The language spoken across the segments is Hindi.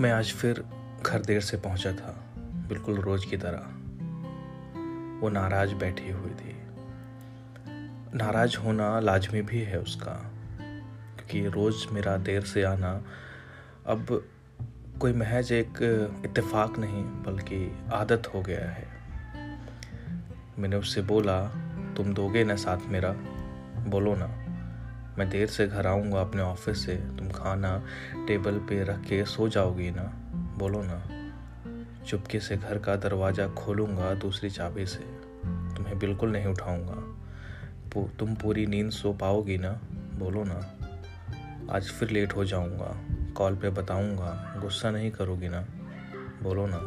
मैं आज फिर घर देर से पहुँचा था, बिल्कुल रोज की तरह। वो नाराज़ बैठी हुई थी। नाराज़ होना लाजमी भी है उसका, क्योंकि रोज मेरा देर से आना अब कोई महज एक इत्तेफाक नहीं, बल्कि आदत हो गया है। मैंने उससे बोला, तुम दोगे ना साथ मेरा? बोलो ना। मैं देर से घर आऊँगा अपने ऑफ़िस से। तुम खाना टेबल पे रख के सो जाओगी ना? बोलो ना। चुपके से घर का दरवाज़ा खोलूँगा दूसरी चाबी से। तुम्हें बिल्कुल नहीं उठाऊँगा। तुम पूरी नींद सो पाओगी ना? बोलो ना। आज फिर लेट हो जाऊँगा। कॉल पे बताऊँगा। गुस्सा नहीं करोगी ना? बोलो ना।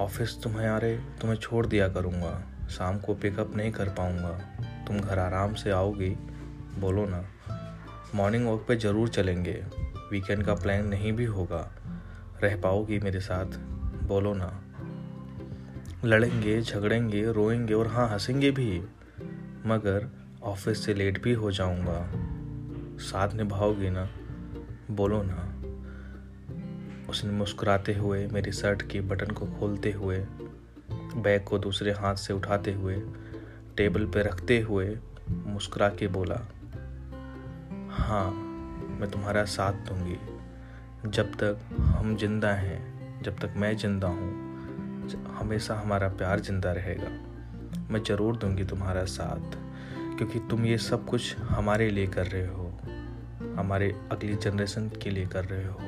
ऑफ़िस तुम्हें आ रहे तुम्हें छोड़ दिया करूँगा। शाम को पिकअप नहीं कर पाऊँगा। तुम घर आराम से आओगी। बोलो ना। मॉर्निंग वॉक पे ज़रूर चलेंगे। वीकेंड का प्लान नहीं भी होगा। रह पाओगी मेरे साथ। बोलो ना। लड़ेंगे, झगड़ेंगे, रोएँगे और हाँ हंसेंगे भी। मगर ऑफ़िस से लेट भी हो जाऊँगा। साथ निभाओगे ना। बोलो ना। उसने मुस्कुराते हुए मेरी शर्ट के बटन को खोलते हुए, बैग को दूसरे हाथ से उठाते हुए, टेबल पर रखते हुए मुस्कुरा के बोला हाँ मैं तुम्हारा साथ दूँगी। जब तक हम ज़िंदा हैं, जब तक मैं ज़िंदा हूँ, हमेशा हमारा प्यार ज़िंदा रहेगा। मैं ज़रूर दूँगी तुम्हारा साथ, क्योंकि तुम ये सब कुछ हमारे लिए कर रहे हो, हमारे अगली जनरेशन के लिए कर रहे हो।